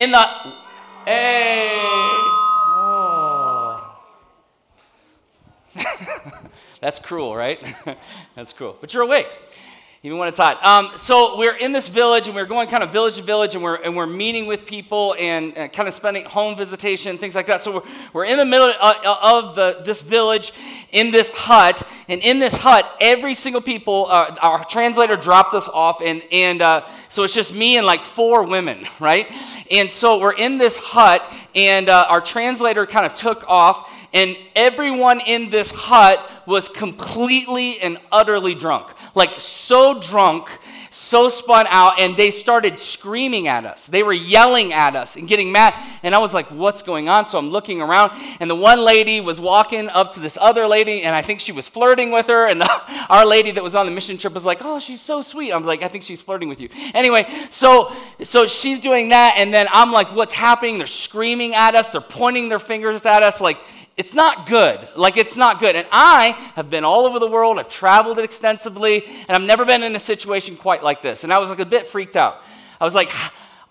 In the hey. Oh. That's cruel, right? That's cruel. But you're awake even when it's hot. Um, so we're in this village, and we're going kind of village to village, and we're, and we're meeting with people and, and kind of spending home visitation, things like that. So we're, we're in the middle of, of the, this village, in this hut, and in this hut, every single people, uh, our translator dropped us off, and, and uh, so it's just me and like four women, right? And so we're in this hut, and uh, our translator kind of took off, and everyone in this hut was completely and utterly drunk. Like, so drunk, so spun out, and they started screaming at us. They were yelling at us and getting mad. And I was like, what's going on? So I'm looking around, and the one lady was walking up to this other lady, and I think she was flirting with her. And the, our lady that was on the mission trip was like, oh, she's so sweet. I'm like, I think she's flirting with you. Anyway, so, so she's doing that, and then I'm like, what's happening? They're screaming at us, they're pointing their fingers at us, like, it's not good. Like, it's not good. And I have been all over the world, I've traveled extensively, and I've never been in a situation quite like this. And I was like a bit freaked out. I was like,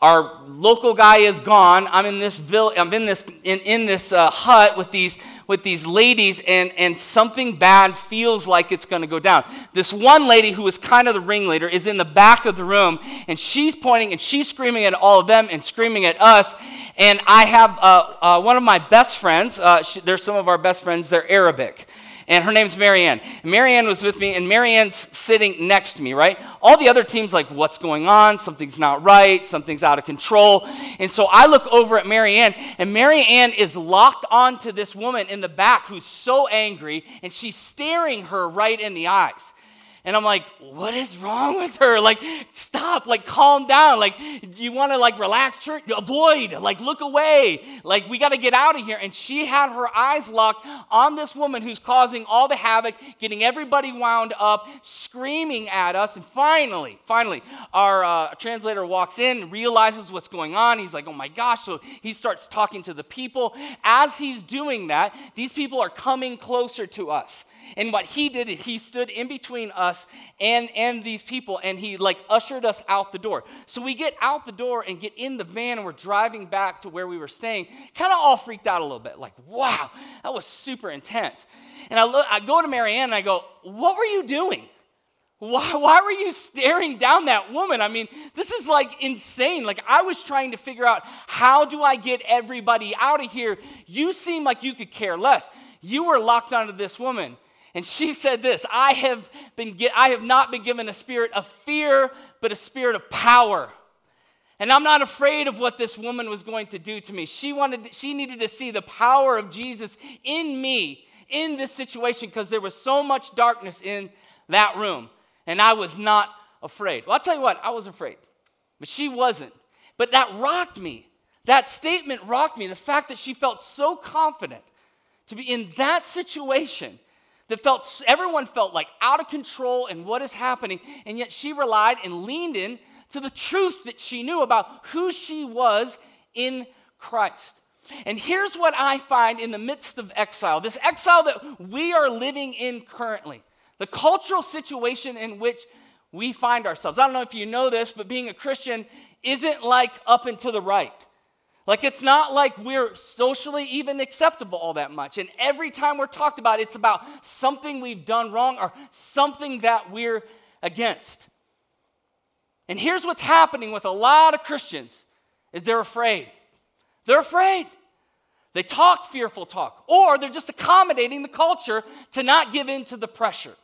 our local guy is gone. I'm in this vill- I'm in this in, in this uh, hut with these with these ladies, and and something bad feels like it's going to go down. This one lady who is kind of the ringleader is in the back of the room, and she's pointing and she's screaming at all of them and screaming at us. And I have uh, uh, one of my best friends. Uh, she, they're some of our best friends. They're Arabic and her name's Marianne. Marianne was with me, and Marianne's sitting next to me, right? All the other teams, like, what's going on? Something's not right. Something's out of control. And so I look over at Marianne, and Marianne is locked onto this woman in the back who's so angry, and she's staring her right in the eyes. And I'm like, what is wrong with her? Like, stop, like, calm down. Like, you want to, like, relax, church? Avoid, like, look away. Like, we got to get out of here. And she had her eyes locked on this woman who's causing all the havoc, getting everybody wound up, screaming at us. And finally, finally, our uh, translator walks in, realizes what's going on. He's like, oh my gosh. So he starts talking to the people. As he's doing that, these people are coming closer to us. And what he did he stood in between us and, and these people and he like ushered us out the door. So we get out the door and get in the van and we're driving back to where we were staying, kind of all freaked out a little bit. Like, wow, that was super intense. And I, look, I go to Marianne and I go, what were you doing? Why, why were you staring down that woman? I mean, this is like insane. Like, I was trying to figure out how do I get everybody out of here? You seem like you could care less. You were locked onto this woman. And she said this I have, been, I have not been given a spirit of fear, but a spirit of power. And I'm not afraid of what this woman was going to do to me. She, wanted, she needed to see the power of Jesus in me in this situation because there was so much darkness in that room. And I was not afraid. Well, I'll tell you what, I was afraid, but she wasn't. But that rocked me. That statement rocked me. The fact that she felt so confident to be in that situation that felt everyone felt like out of control and what is happening and yet she relied and leaned in to the truth that she knew about who she was in Christ. And here's what I find in the midst of exile this exile that we are living in currently, the cultural situation in which we find ourselves. I don't know if you know this, but being a Christian isn't like up and to the right. Like, it's not like we're socially even acceptable all that much. And every time we're talked about, it's about something we've done wrong or something that we're against. And here's what's happening with a lot of Christians is they're afraid. They're afraid. They talk fearful talk, or they're just accommodating the culture to not give in to the pressure.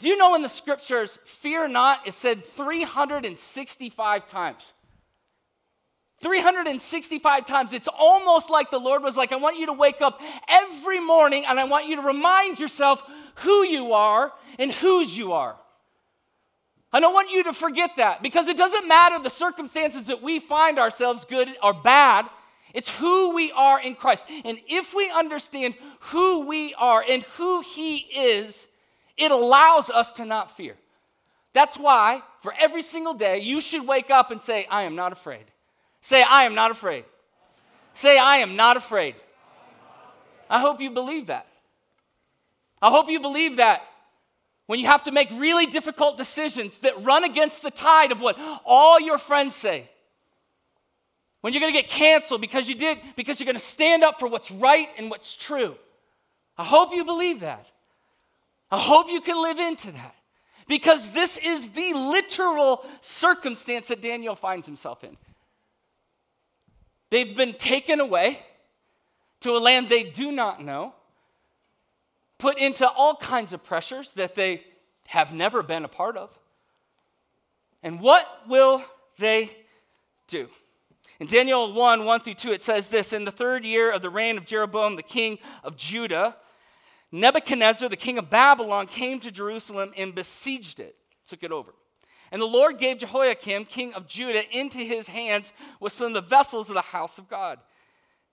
Do you know in the scriptures, fear not is said 365 times? 365 times. It's almost like the Lord was like, I want you to wake up every morning and I want you to remind yourself who you are and whose you are. I don't want you to forget that because it doesn't matter the circumstances that we find ourselves, good or bad. It's who we are in Christ. And if we understand who we are and who He is, it allows us to not fear. That's why, for every single day, you should wake up and say, I am not afraid. Say, I am not afraid. Say, I am not afraid. I hope you believe that. I hope you believe that when you have to make really difficult decisions that run against the tide of what all your friends say. when you're going to get canceled because you did, because you're going to stand up for what's right and what's true. I hope you believe that. I hope you can live into that. Because this is the literal circumstance that Daniel finds himself in. They've been taken away to a land they do not know, put into all kinds of pressures that they have never been a part of. And what will they do? In Daniel 1 1 through 2, it says this In the third year of the reign of Jeroboam, the king of Judah, Nebuchadnezzar, the king of Babylon, came to Jerusalem and besieged it, took it over. And the Lord gave Jehoiakim, king of Judah, into his hands with some of the vessels of the house of God.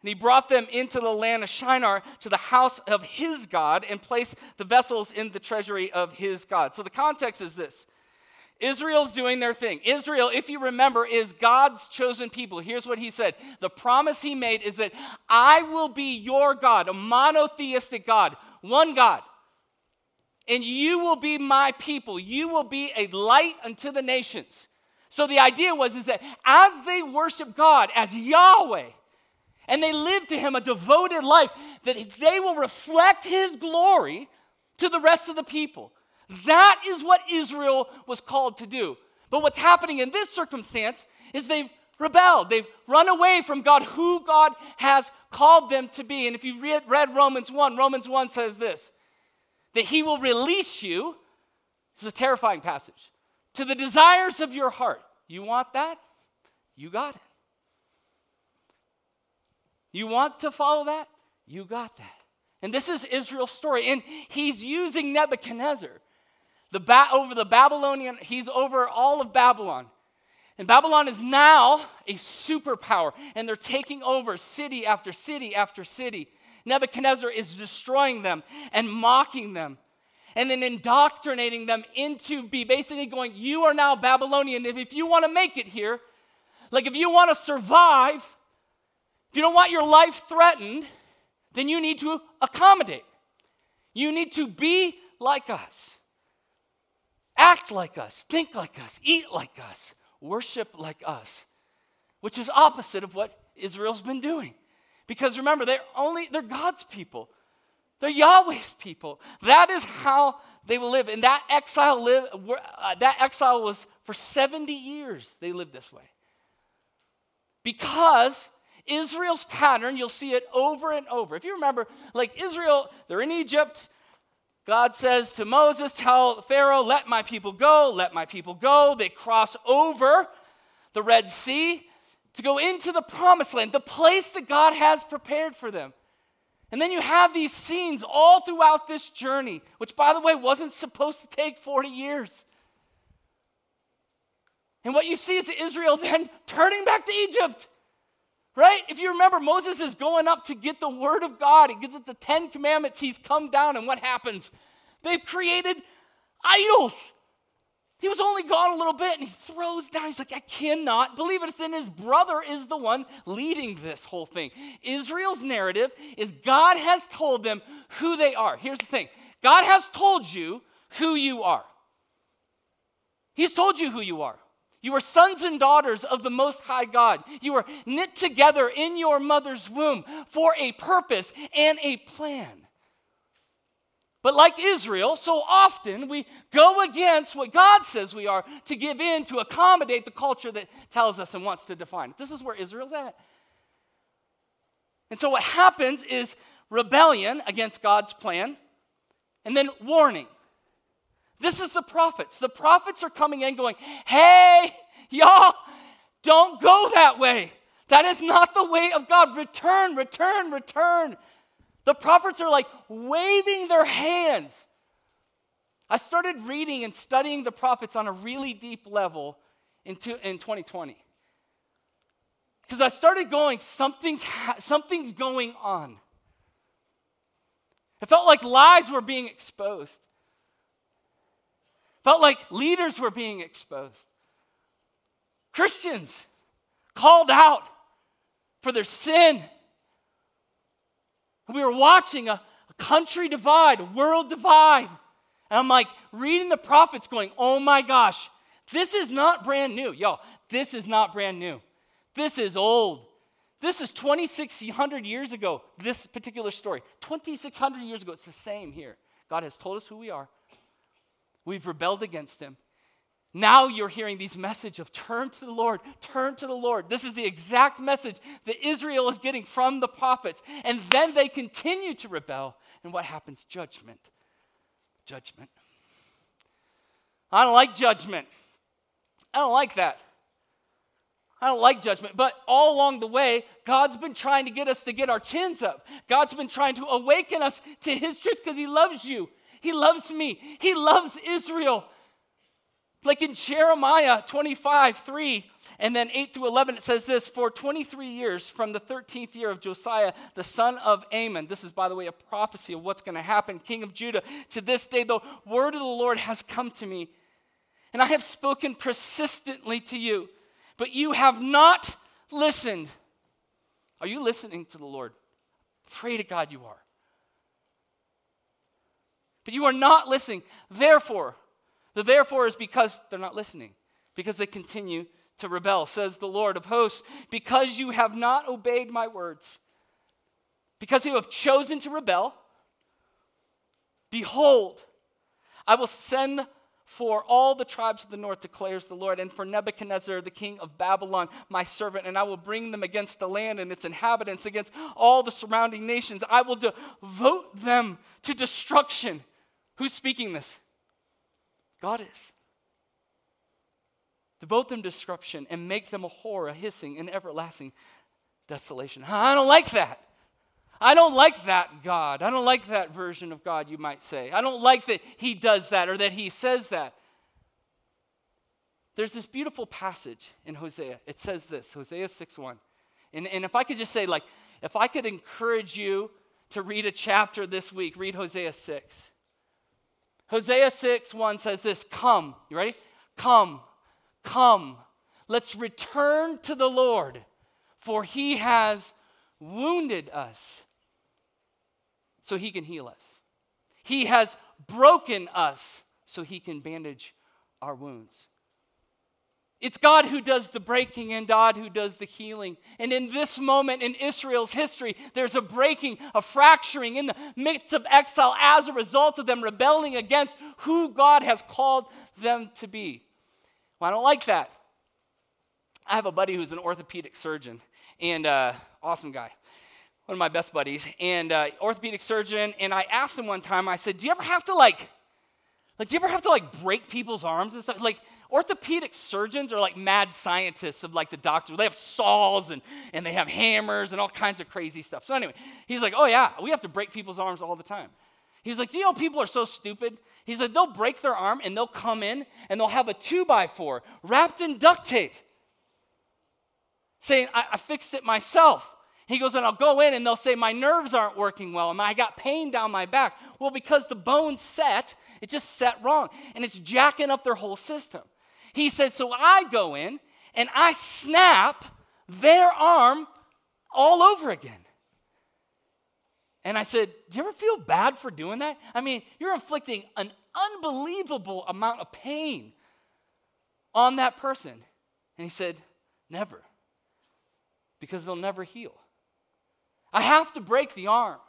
And he brought them into the land of Shinar to the house of his God and placed the vessels in the treasury of his God. So the context is this Israel's doing their thing. Israel, if you remember, is God's chosen people. Here's what he said The promise he made is that I will be your God, a monotheistic God, one God. And you will be my people. You will be a light unto the nations. So the idea was is that as they worship God as Yahweh, and they live to him a devoted life, that they will reflect his glory to the rest of the people. That is what Israel was called to do. But what's happening in this circumstance is they've rebelled. They've run away from God, who God has called them to be. And if you read, read Romans 1, Romans 1 says this that He will release you. This is a terrifying passage. To the desires of your heart. You want that? You got it. You want to follow that? You got that. And this is Israel's story. And he's using Nebuchadnezzar the ba- over the Babylonian, he's over all of Babylon. And Babylon is now a superpower, and they're taking over city after city after city. Nebuchadnezzar is destroying them and mocking them and then indoctrinating them into be basically going, You are now Babylonian. If, if you want to make it here, like if you want to survive, if you don't want your life threatened, then you need to accommodate. You need to be like us act like us, think like us, eat like us, worship like us, which is opposite of what Israel's been doing. Because remember, they're only they're God's people. They're Yahweh's people. That is how they will live. And that exile live uh, that exile was for 70 years they lived this way. Because Israel's pattern, you'll see it over and over. If you remember, like Israel, they're in Egypt, God says to Moses, Tell Pharaoh, let my people go, let my people go. They cross over the Red Sea to go into the promised land, the place that God has prepared for them. And then you have these scenes all throughout this journey, which, by the way, wasn't supposed to take 40 years. And what you see is Israel then turning back to Egypt. Right? If you remember, Moses is going up to get the word of God and get the Ten Commandments. He's come down, and what happens? They've created idols. He was only gone a little bit and he throws down. He's like, I cannot believe it. It's in his brother is the one leading this whole thing. Israel's narrative is God has told them who they are. Here's the thing God has told you who you are. He's told you who you are. You are sons and daughters of the Most High God. You are knit together in your mother's womb for a purpose and a plan. But like Israel, so often we go against what God says we are to give in to accommodate the culture that tells us and wants to define it. This is where Israel's at. And so what happens is rebellion against God's plan and then warning. This is the prophets. The prophets are coming in going, hey, y'all, don't go that way. That is not the way of God. Return, return, return. The prophets are like waving their hands. I started reading and studying the prophets on a really deep level in, in 2020. Because I started going, something's, ha- something's going on. It felt like lies were being exposed. Felt like leaders were being exposed. Christians called out for their sin. We were watching a, a country divide, a world divide. And I'm like reading the prophets going, oh my gosh, this is not brand new. Y'all, this is not brand new. This is old. This is 2,600 years ago, this particular story. 2,600 years ago, it's the same here. God has told us who we are. We've rebelled against Him. Now you're hearing these message of turn to the Lord, turn to the Lord. This is the exact message that Israel is getting from the prophets. And then they continue to rebel. And what happens? Judgment. Judgment. I don't like judgment. I don't like that. I don't like judgment. But all along the way, God's been trying to get us to get our chins up. God's been trying to awaken us to His truth because He loves you. He loves me. He loves Israel. Like in Jeremiah 25, 3, and then 8 through 11, it says this For 23 years, from the 13th year of Josiah, the son of Amon, this is, by the way, a prophecy of what's going to happen, king of Judah, to this day, the word of the Lord has come to me. And I have spoken persistently to you, but you have not listened. Are you listening to the Lord? Pray to God you are. But you are not listening. Therefore, the therefore is because they're not listening, because they continue to rebel, says the Lord of hosts, because you have not obeyed my words, because you have chosen to rebel. Behold, I will send for all the tribes of the north, declares the Lord, and for Nebuchadnezzar, the king of Babylon, my servant, and I will bring them against the land and its inhabitants, against all the surrounding nations. I will devote them to destruction. Who's speaking this? God is. Devote them to destruction and make them a horror, a hissing, and everlasting desolation. I don't like that. I don't like that God. I don't like that version of God, you might say. I don't like that He does that or that He says that. There's this beautiful passage in Hosea. It says this Hosea 6 1. And, and if I could just say, like, if I could encourage you to read a chapter this week, read Hosea 6. Hosea 6 1 says this Come, you ready? Come, come, let's return to the Lord, for he has wounded us so he can heal us. He has broken us so he can bandage our wounds. It's God who does the breaking and God who does the healing. And in this moment in Israel's history, there's a breaking, a fracturing in the midst of exile as a result of them rebelling against who God has called them to be. Well, I don't like that. I have a buddy who's an orthopedic surgeon and uh, awesome guy, one of my best buddies, and uh, orthopedic surgeon. And I asked him one time, I said, "Do you ever have to like, like, do you ever have to like break people's arms and stuff? Like, orthopedic surgeons are like mad scientists of like the doctor. They have saws and, and they have hammers and all kinds of crazy stuff. So anyway, he's like, oh yeah, we have to break people's arms all the time. He's like, you know, people are so stupid. He's like, they'll break their arm and they'll come in and they'll have a two by four wrapped in duct tape saying, I, I fixed it myself. He goes, and I'll go in and they'll say, My nerves aren't working well and I got pain down my back. Well, because the bone set, it just set wrong and it's jacking up their whole system. He said, So I go in and I snap their arm all over again. And I said, Do you ever feel bad for doing that? I mean, you're inflicting an unbelievable amount of pain on that person. And he said, Never, because they'll never heal. I have to break the arm,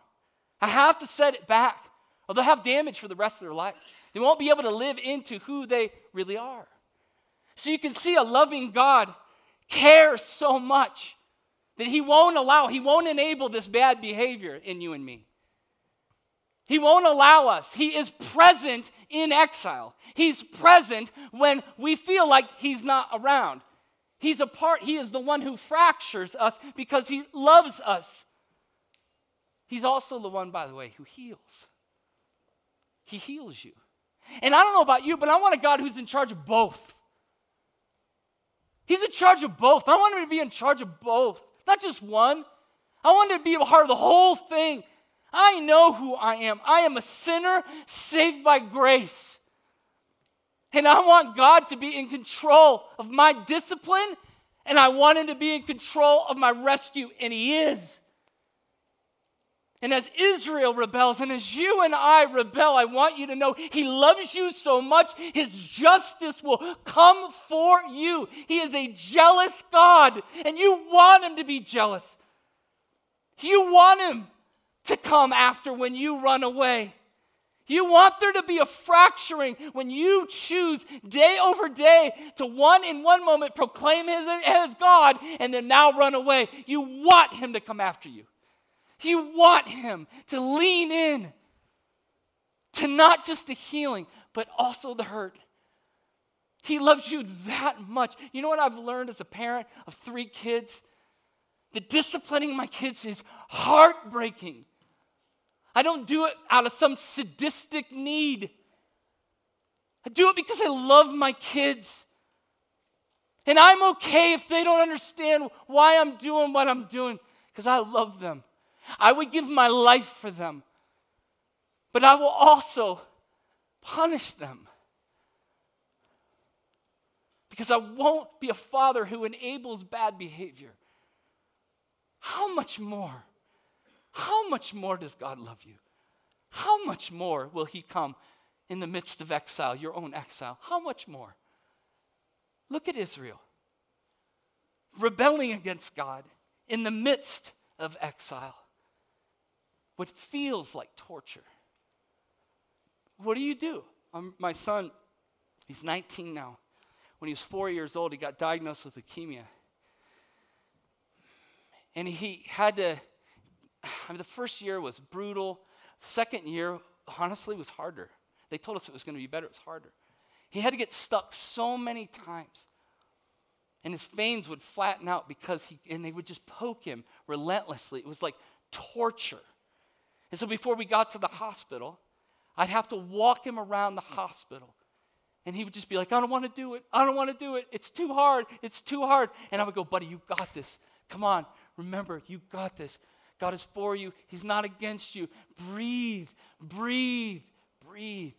I have to set it back, or they'll have damage for the rest of their life. They won't be able to live into who they really are. So you can see a loving God cares so much that he won't allow, he won't enable this bad behavior in you and me. He won't allow us. He is present in exile. He's present when we feel like he's not around. He's a part, he is the one who fractures us because he loves us. He's also the one, by the way, who heals. He heals you. And I don't know about you, but I want a God who's in charge of both. He's in charge of both. I want him to be in charge of both, not just one. I want him to be a part of the whole thing. I know who I am. I am a sinner saved by grace. And I want God to be in control of my discipline, and I want him to be in control of my rescue, and he is. And as Israel rebels and as you and I rebel, I want you to know He loves you so much, His justice will come for you. He is a jealous God, and you want Him to be jealous. You want Him to come after when you run away. You want there to be a fracturing when you choose day over day to one in one moment proclaim His as God and then now run away. You want Him to come after you. You want Him to lean in to not just the healing, but also the hurt. He loves you that much. You know what I've learned as a parent of three kids? That disciplining my kids is heartbreaking. I don't do it out of some sadistic need. I do it because I love my kids. And I'm okay if they don't understand why I'm doing what I'm doing because I love them. I would give my life for them. But I will also punish them. Because I won't be a father who enables bad behavior. How much more? How much more does God love you? How much more will He come in the midst of exile, your own exile? How much more? Look at Israel rebelling against God in the midst of exile what feels like torture. What do you do? Um, my son, he's 19 now. When he was four years old, he got diagnosed with leukemia. And he had to, I mean, the first year was brutal. Second year, honestly, was harder. They told us it was going to be better, it was harder. He had to get stuck so many times. And his veins would flatten out because he, and they would just poke him relentlessly. It was like torture. And so before we got to the hospital, I'd have to walk him around the hospital. And he would just be like, I don't want to do it. I don't want to do it. It's too hard. It's too hard. And I would go, buddy, you got this. Come on. Remember, you got this. God is for you, He's not against you. Breathe, breathe, breathe.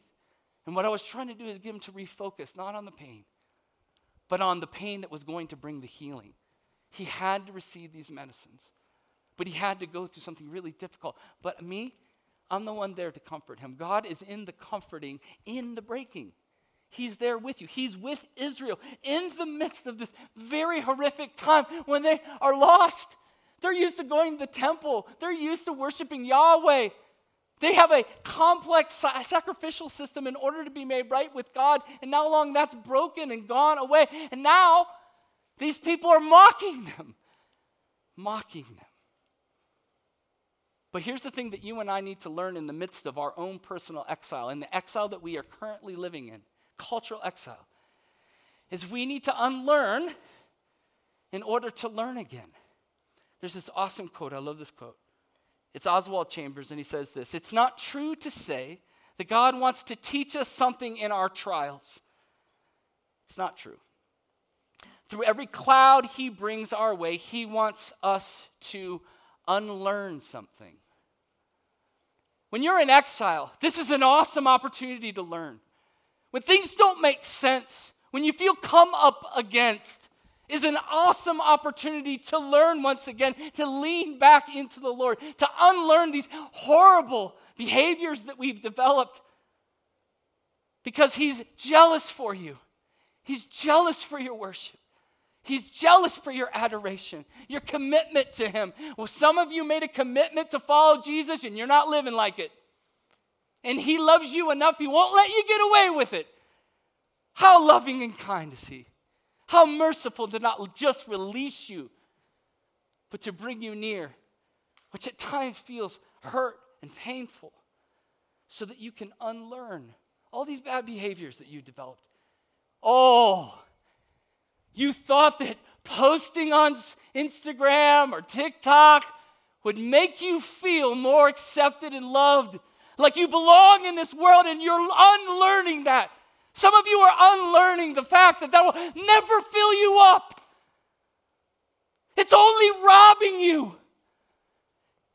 And what I was trying to do is get him to refocus, not on the pain, but on the pain that was going to bring the healing. He had to receive these medicines. But he had to go through something really difficult. But me, I'm the one there to comfort him. God is in the comforting, in the breaking. He's there with you. He's with Israel in the midst of this very horrific time when they are lost. They're used to going to the temple, they're used to worshiping Yahweh. They have a complex sacrificial system in order to be made right with God, and now long that's broken and gone away. And now these people are mocking them, mocking them. But here's the thing that you and I need to learn in the midst of our own personal exile, in the exile that we are currently living in, cultural exile, is we need to unlearn in order to learn again. There's this awesome quote. I love this quote. It's Oswald Chambers, and he says this It's not true to say that God wants to teach us something in our trials. It's not true. Through every cloud he brings our way, he wants us to unlearn something. When you're in exile, this is an awesome opportunity to learn. When things don't make sense, when you feel come up against, is an awesome opportunity to learn once again, to lean back into the Lord, to unlearn these horrible behaviors that we've developed because He's jealous for you. He's jealous for your worship. He's jealous for your adoration, your commitment to Him. Well, some of you made a commitment to follow Jesus and you're not living like it. And He loves you enough, He won't let you get away with it. How loving and kind is He? How merciful to not just release you, but to bring you near, which at times feels hurt and painful, so that you can unlearn all these bad behaviors that you developed. Oh, you thought that posting on Instagram or TikTok would make you feel more accepted and loved, like you belong in this world, and you're unlearning that. Some of you are unlearning the fact that that will never fill you up. It's only robbing you.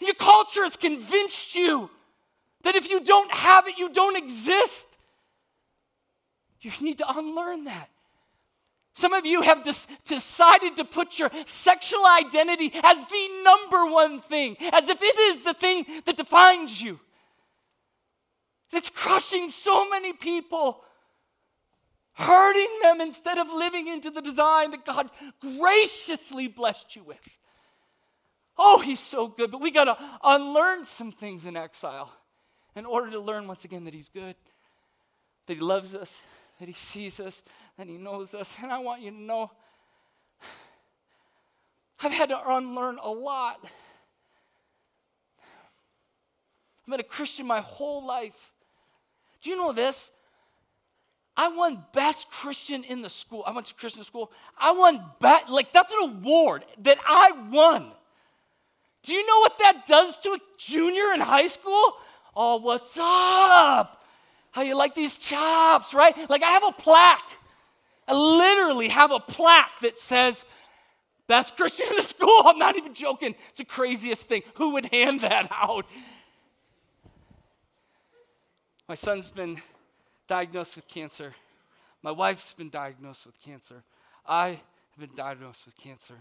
Your culture has convinced you that if you don't have it, you don't exist. You need to unlearn that. Some of you have decided to put your sexual identity as the number one thing, as if it is the thing that defines you. It's crushing so many people, hurting them instead of living into the design that God graciously blessed you with. Oh, He's so good, but we got to unlearn some things in exile in order to learn once again that He's good, that He loves us, that He sees us, and He knows us. And I want you to know I've had to unlearn a lot. I've been a Christian my whole life. Do you know this? I won best Christian in the school. I went to Christian school. I won best, like that's an award that I won. Do you know what that does to a junior in high school? Oh, what's up? How you like these chops, right? Like I have a plaque. I literally have a plaque that says, Best Christian in the school. I'm not even joking. It's the craziest thing. Who would hand that out? My son's been diagnosed with cancer. My wife's been diagnosed with cancer. I have been diagnosed with cancer.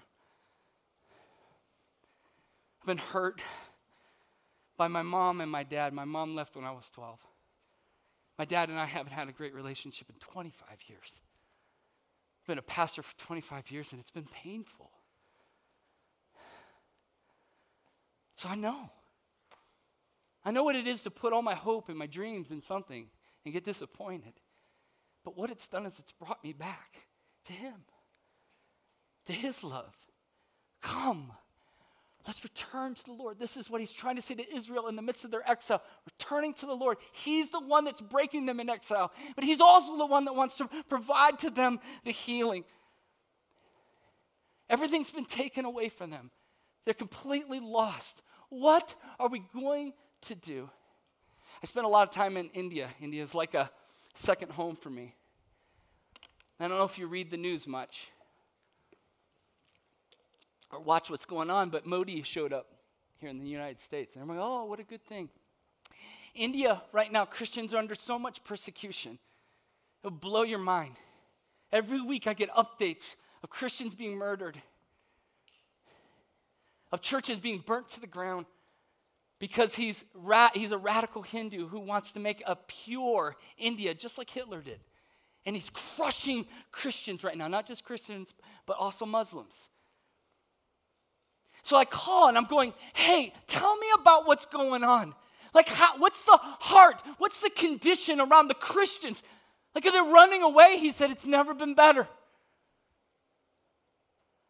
I've been hurt by my mom and my dad. My mom left when I was 12. My dad and I haven't had a great relationship in 25 years. I've been a pastor for 25 years and it's been painful. So I know. I know what it is to put all my hope and my dreams in something and get disappointed. But what it's done is it's brought me back to Him, to His love. Come, Let's return to the Lord. This is what he's trying to say to Israel in the midst of their exile. Returning to the Lord. He's the one that's breaking them in exile, but he's also the one that wants to provide to them the healing. Everything's been taken away from them, they're completely lost. What are we going to do? I spent a lot of time in India. India is like a second home for me. I don't know if you read the news much or watch what's going on, but Modi showed up here in the United States. And I'm like, oh, what a good thing. India, right now, Christians are under so much persecution. It'll blow your mind. Every week I get updates of Christians being murdered, of churches being burnt to the ground because he's, ra- he's a radical Hindu who wants to make a pure India, just like Hitler did. And he's crushing Christians right now, not just Christians, but also Muslims. So I call and I'm going, hey, tell me about what's going on. Like, how, what's the heart? What's the condition around the Christians? Like, are they running away? He said, it's never been better.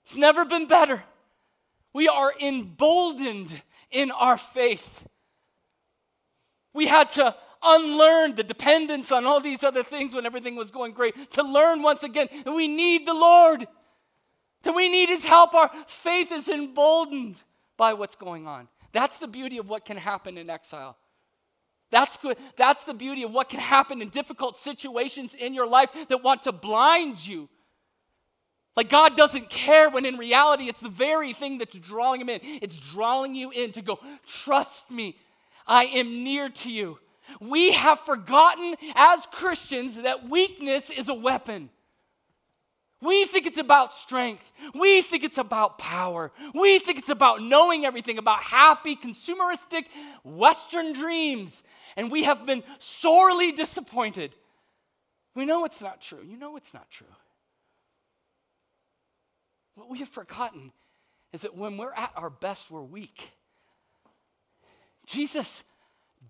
It's never been better. We are emboldened in our faith. We had to unlearn the dependence on all these other things when everything was going great to learn once again that we need the Lord that we need his help. Our faith is emboldened by what's going on. That's the beauty of what can happen in exile. That's good. That's the beauty of what can happen in difficult situations in your life that want to blind you. Like God doesn't care when in reality it's the very thing that's drawing him in. It's drawing you in to go, trust me, I am near to you. We have forgotten as Christians that weakness is a weapon. We think it's about strength. We think it's about power. We think it's about knowing everything, about happy, consumeristic Western dreams. And we have been sorely disappointed. We know it's not true. You know it's not true. What we have forgotten is that when we're at our best, we're weak. Jesus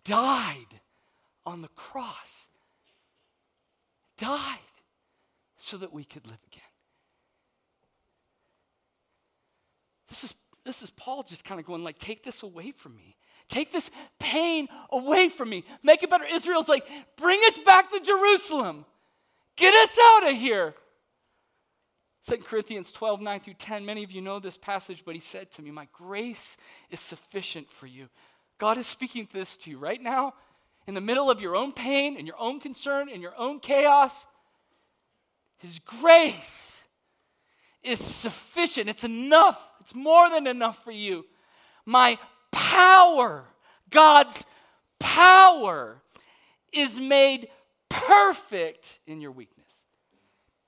died on the cross, died so that we could live again. This is, this is Paul just kind of going like, take this away from me. Take this pain away from me. Make it better. Israel's like, bring us back to Jerusalem. Get us out of here. 2 Corinthians 12, 9 through 10. Many of you know this passage, but he said to me, My grace is sufficient for you. God is speaking this to you right now, in the middle of your own pain and your own concern and your own chaos. His grace is sufficient. It's enough. It's more than enough for you. My power, God's power, is made perfect in your weakness.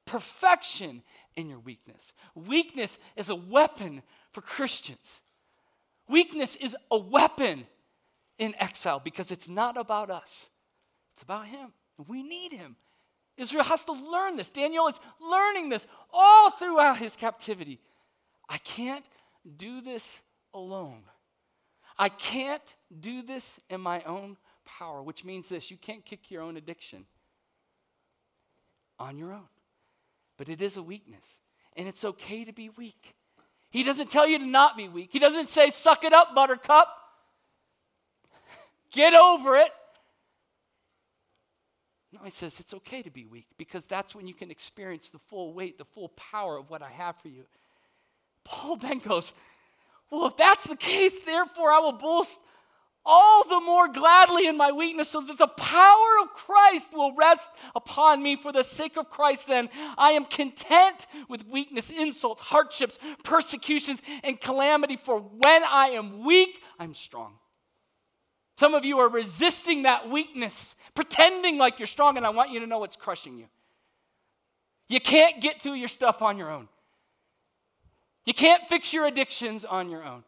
Perfection in your weakness. Weakness is a weapon for Christians. Weakness is a weapon in exile because it's not about us, it's about Him. We need Him. Israel has to learn this. Daniel is learning this all throughout his captivity. I can't do this alone. I can't do this in my own power, which means this you can't kick your own addiction on your own. But it is a weakness, and it's okay to be weak. He doesn't tell you to not be weak. He doesn't say, suck it up, buttercup. Get over it. No, he says it's okay to be weak because that's when you can experience the full weight, the full power of what I have for you. Paul then goes, Well, if that's the case, therefore I will boast all the more gladly in my weakness, so that the power of Christ will rest upon me. For the sake of Christ, then, I am content with weakness, insults, hardships, persecutions, and calamity. For when I am weak, I'm strong. Some of you are resisting that weakness, pretending like you're strong, and I want you to know what's crushing you. You can't get through your stuff on your own. You can't fix your addictions on your own.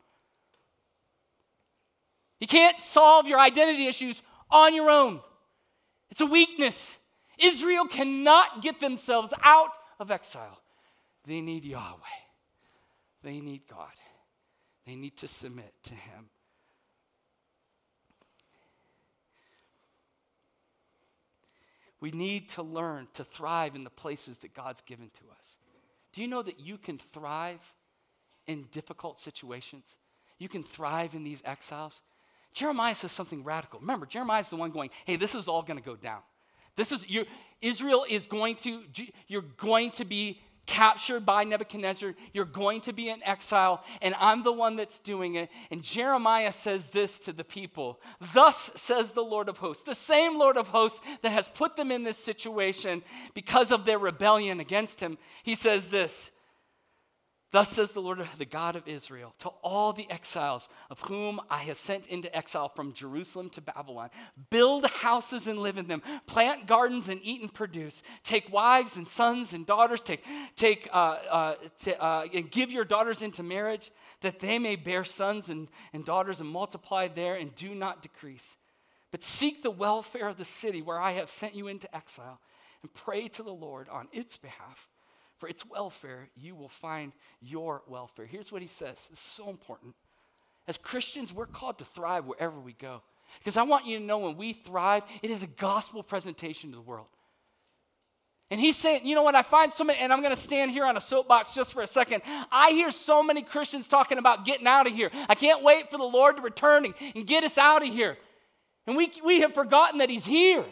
You can't solve your identity issues on your own. It's a weakness. Israel cannot get themselves out of exile. They need Yahweh. They need God. They need to submit to Him. We need to learn to thrive in the places that God's given to us. Do you know that you can thrive in difficult situations? You can thrive in these exiles. Jeremiah says something radical. Remember, Jeremiah is the one going, hey, this is all going to go down. This is, you, Israel is going to, you're going to be captured by Nebuchadnezzar. You're going to be in exile, and I'm the one that's doing it. And Jeremiah says this to the people Thus says the Lord of hosts, the same Lord of hosts that has put them in this situation because of their rebellion against him. He says this Thus says the Lord, the God of Israel, to all the exiles of whom I have sent into exile from Jerusalem to Babylon build houses and live in them, plant gardens and eat and produce, take wives and sons and daughters, take, take, uh, uh, to, uh, and give your daughters into marriage, that they may bear sons and, and daughters and multiply there and do not decrease. But seek the welfare of the city where I have sent you into exile and pray to the Lord on its behalf for its welfare, you will find your welfare. Here's what he says is so important. As Christians, we're called to thrive wherever we go. Because I want you to know when we thrive, it is a gospel presentation to the world. And he's saying, you know what, I find so many, and I'm gonna stand here on a soapbox just for a second. I hear so many Christians talking about getting out of here. I can't wait for the Lord to return and, and get us out of here. And we, we have forgotten that he's here,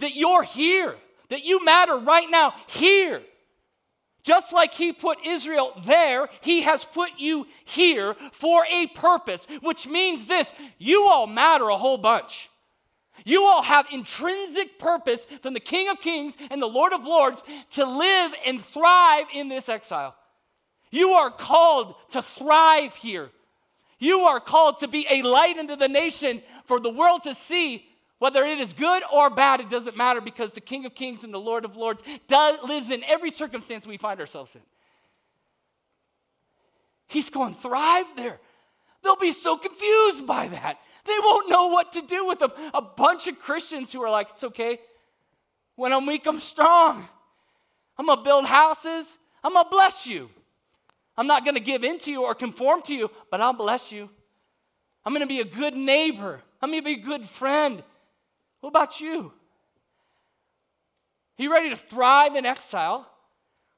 that you're here, that you matter right now here. Just like he put Israel there, he has put you here for a purpose, which means this you all matter a whole bunch. You all have intrinsic purpose from the King of Kings and the Lord of Lords to live and thrive in this exile. You are called to thrive here. You are called to be a light unto the nation for the world to see whether it is good or bad, it doesn't matter because the King of Kings and the Lord of Lords does, lives in every circumstance we find ourselves in. He's going to thrive there. They'll be so confused by that. They won't know what to do with a, a bunch of Christians who are like, it's okay. When I'm weak, I'm strong. I'm going to build houses. I'm going to bless you. I'm not going to give in to you or conform to you, but I'll bless you. I'm going to be a good neighbor. I'm going to be a good friend. What about you? Are you ready to thrive in exile?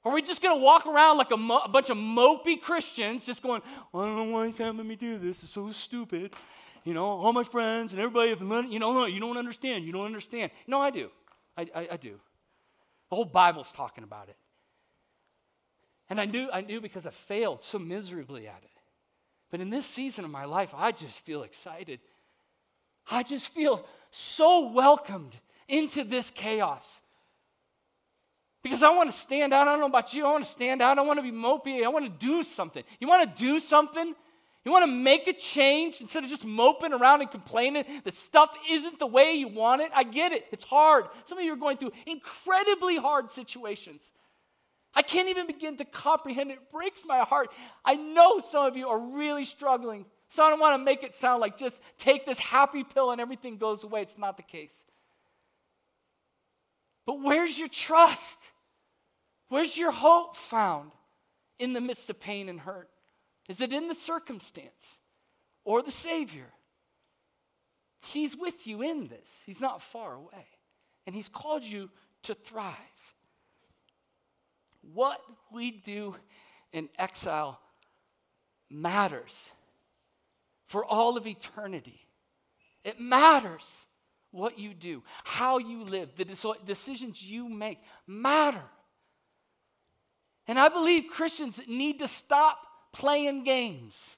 Or are we just going to walk around like a, mo- a, bunch of mopey Christians just going, well, I don't know why he's having me do this. It's so stupid. You know, all my friends and everybody have learned, you know, no, you don't understand. You don't understand. No, I do. I, I, I do. The whole Bible's talking about it. And I knew, I knew because I failed so miserably at it. But in this season of my life, I just feel excited. I just feel so welcomed into this chaos. Because I want to stand out. I don't know about you. I want to stand out. I want to be mopey. I want to do something. You want to do something? You want to make a change instead of just moping around and complaining that stuff isn't the way you want it? I get it. It's hard. Some of you are going through incredibly hard situations. I can't even begin to comprehend it. It breaks my heart. I know some of you are really struggling. So I don't want to make it sound like just take this happy pill and everything goes away. It's not the case. But where's your trust? Where's your hope found in the midst of pain and hurt? Is it in the circumstance or the Savior? He's with you in this, He's not far away. And He's called you to thrive. What we do in exile matters for all of eternity. It matters what you do, how you live, the decisions you make matter. And I believe Christians need to stop playing games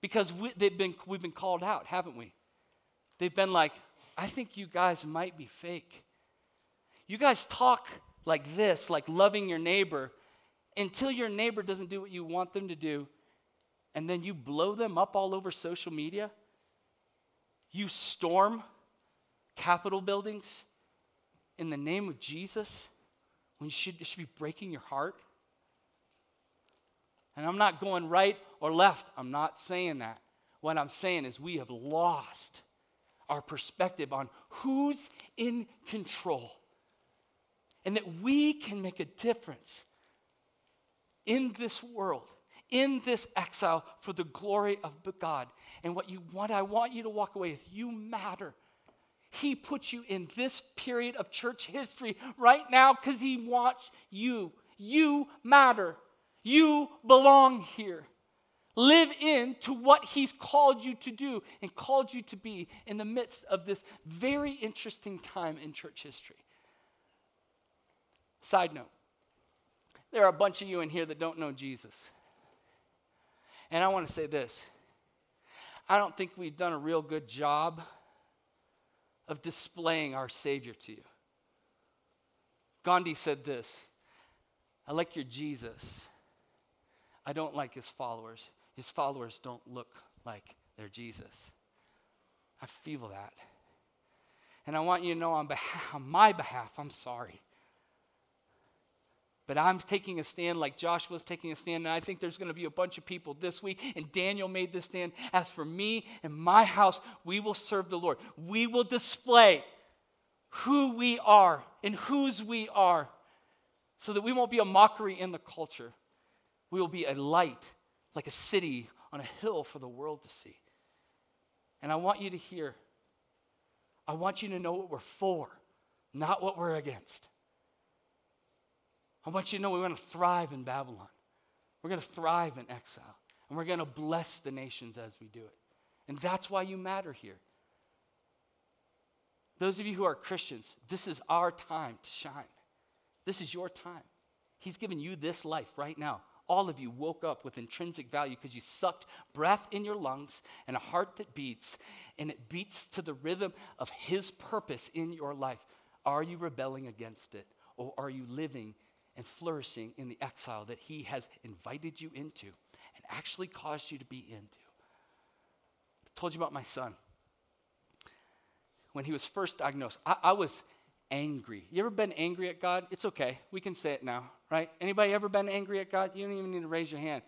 because we, they've been, we've been called out, haven't we? They've been like, I think you guys might be fake. You guys talk like this, like loving your neighbor, until your neighbor doesn't do what you want them to do, and then you blow them up all over social media. You storm Capitol buildings in the name of Jesus when you should, it should be breaking your heart. And I'm not going right or left. I'm not saying that. What I'm saying is we have lost our perspective on who's in control and that we can make a difference in this world, in this exile for the glory of God. And what you want, I want you to walk away is you matter. He put you in this period of church history right now because He wants you. You matter. You belong here. Live into what He's called you to do and called you to be in the midst of this very interesting time in church history. Side note there are a bunch of you in here that don't know Jesus. And I want to say this I don't think we've done a real good job of displaying our Savior to you. Gandhi said this I like your Jesus. I don't like his followers. His followers don't look like their Jesus. I feel that. And I want you to know on, on my behalf, I'm sorry. But I'm taking a stand like Joshua's taking a stand, and I think there's going to be a bunch of people this week, and Daniel made this stand. As for me and my house, we will serve the Lord. We will display who we are and whose we are so that we won't be a mockery in the culture. We will be a light, like a city on a hill for the world to see. And I want you to hear, I want you to know what we're for, not what we're against. I want you to know we're going to thrive in Babylon. We're going to thrive in exile. And we're going to bless the nations as we do it. And that's why you matter here. Those of you who are Christians, this is our time to shine. This is your time. He's given you this life right now. All of you woke up with intrinsic value because you sucked breath in your lungs and a heart that beats, and it beats to the rhythm of His purpose in your life. Are you rebelling against it, or are you living and flourishing in the exile that He has invited you into and actually caused you to be into. I told you about my son. When he was first diagnosed, I, I was angry. You ever been angry at God? It's okay. We can say it now, right? Anybody ever been angry at God? You don't even need to raise your hand.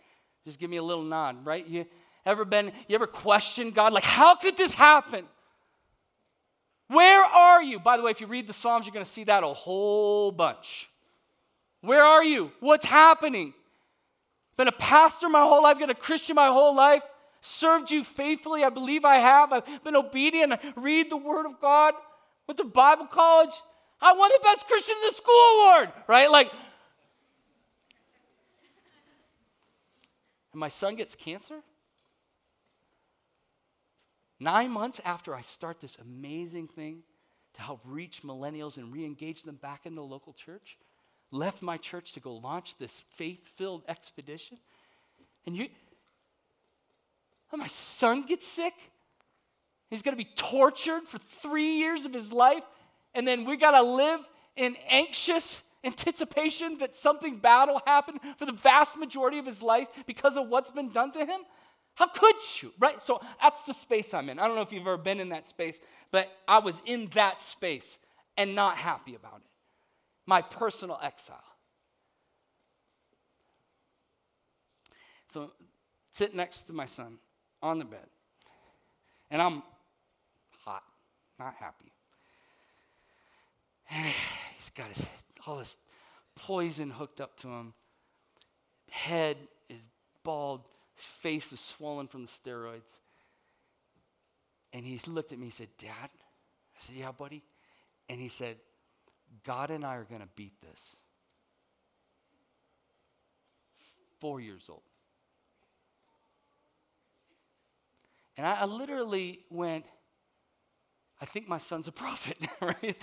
Just give me a little nod, right? You ever been, you ever questioned God? Like, how could this happen? Where are you? By the way, if you read the Psalms, you're going to see that a whole bunch. Where are you? What's happening? Been a pastor my whole life, been a Christian my whole life, served you faithfully. I believe I have. I've been obedient. I read the Word of God. Went to Bible college. I won the best Christian in the school award, right? Like, and my son gets cancer. Nine months after I start this amazing thing to help reach millennials and re engage them back in the local church, left my church to go launch this faith filled expedition. And you, and my son gets sick. He's going to be tortured for three years of his life. And then we got to live in anxious anticipation that something bad will happen for the vast majority of his life because of what's been done to him. How could you, right? So that's the space I'm in. I don't know if you've ever been in that space, but I was in that space and not happy about it my personal exile. So, sit next to my son on the bed, and I'm hot, not happy. And he's got his all this poison hooked up to him. Head is bald, face is swollen from the steroids. And he looked at me and said, Dad? I said, Yeah, buddy. And he said, God and I are going to beat this. Four years old. And I, I literally went, I think my son's a prophet, right?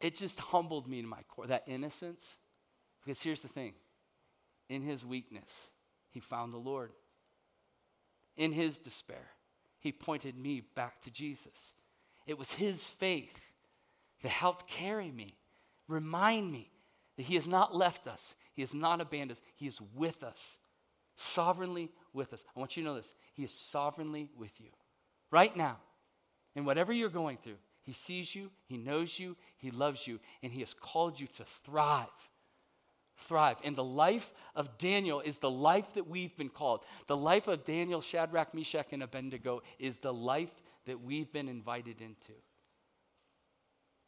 it just humbled me to my core, that innocence. Because here's the thing in his weakness, he found the Lord. In his despair, he pointed me back to Jesus. It was his faith that helped carry me, remind me that he has not left us, he has not abandoned us, he is with us, sovereignly with us. I want you to know this He is sovereignly with you right now. And whatever you're going through, He sees you, He knows you, He loves you, and He has called you to thrive. Thrive. And the life of Daniel is the life that we've been called. The life of Daniel, Shadrach, Meshach, and Abednego is the life that we've been invited into.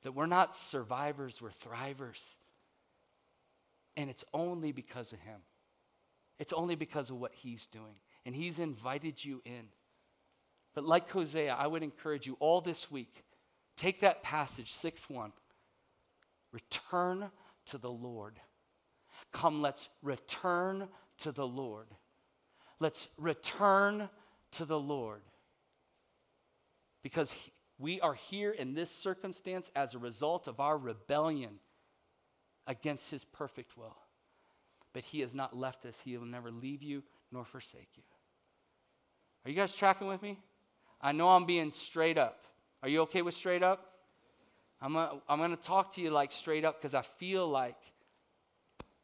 That we're not survivors, we're thrivers. And it's only because of Him. It's only because of what He's doing. And He's invited you in. But like Hosea, I would encourage you all this week take that passage, 6 1. Return to the Lord. Come, let's return to the Lord. Let's return to the Lord. Because we are here in this circumstance as a result of our rebellion against His perfect will but He has not left us. He will never leave you nor forsake you. Are you guys tracking with me? I know I'm being straight up. Are you okay with straight up? I'm I'm gonna talk to you like straight up because I feel like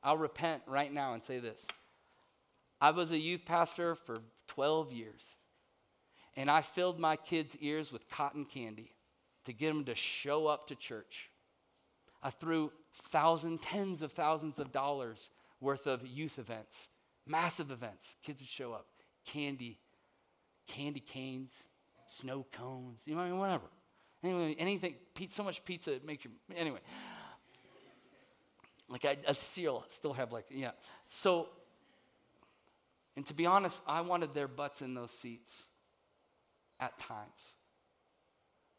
I'll repent right now and say this. I was a youth pastor for 12 years, and I filled my kids' ears with cotton candy to get them to show up to church. I threw thousands, tens of thousands of dollars worth of youth events, massive events. Kids would show up, candy, candy canes, snow cones, you know, I mean, whatever. Anyway, anything, so much pizza, it you, anyway. Like I seal, still have like, yeah. So, and to be honest, I wanted their butts in those seats at times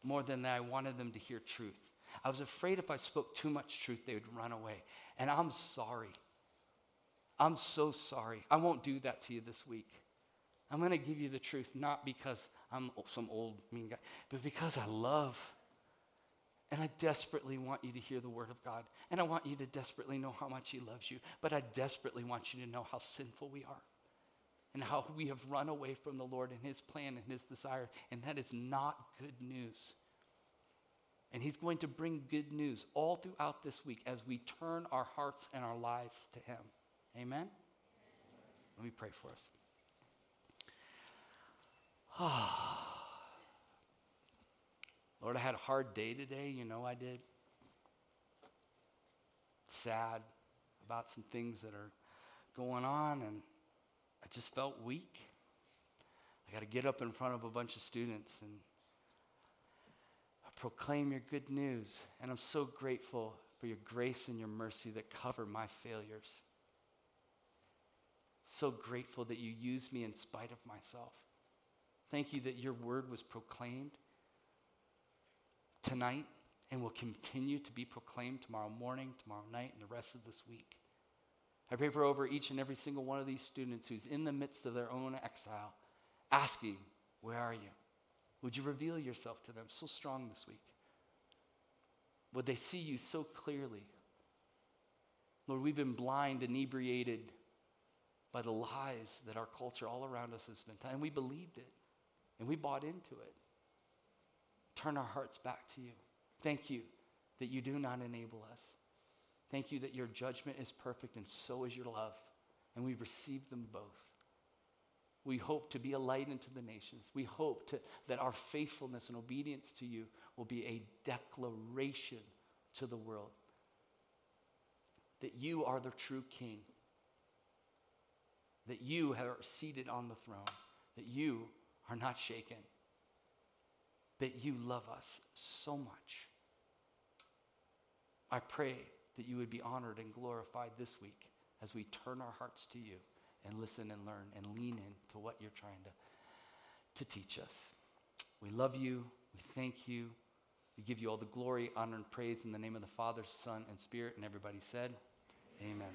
more than that I wanted them to hear truth. I was afraid if I spoke too much truth, they would run away. And I'm sorry. I'm so sorry. I won't do that to you this week. I'm going to give you the truth, not because I'm some old mean guy, but because I love. And I desperately want you to hear the word of God. And I want you to desperately know how much He loves you. But I desperately want you to know how sinful we are and how we have run away from the Lord and His plan and His desire. And that is not good news. And He's going to bring good news all throughout this week as we turn our hearts and our lives to Him. Amen? Let me pray for us. Lord, I had a hard day today. You know I did. Sad about some things that are going on, and just felt weak. I got to get up in front of a bunch of students and proclaim your good news. And I'm so grateful for your grace and your mercy that cover my failures. So grateful that you used me in spite of myself. Thank you that your word was proclaimed tonight and will continue to be proclaimed tomorrow morning, tomorrow night, and the rest of this week. I pray for over each and every single one of these students who's in the midst of their own exile, asking, Where are you? Would you reveal yourself to them so strong this week? Would they see you so clearly? Lord, we've been blind, inebriated, by the lies that our culture all around us has been telling. And we believed it and we bought into it. Turn our hearts back to you. Thank you that you do not enable us. Thank you that your judgment is perfect and so is your love. And we receive them both. We hope to be a light unto the nations. We hope to, that our faithfulness and obedience to you will be a declaration to the world that you are the true king that you are seated on the throne, that you are not shaken, that you love us so much. I pray that you would be honored and glorified this week as we turn our hearts to you and listen and learn and lean in to what you're trying to, to teach us. We love you. We thank you. We give you all the glory, honor, and praise in the name of the Father, Son, and Spirit. And everybody said, Amen.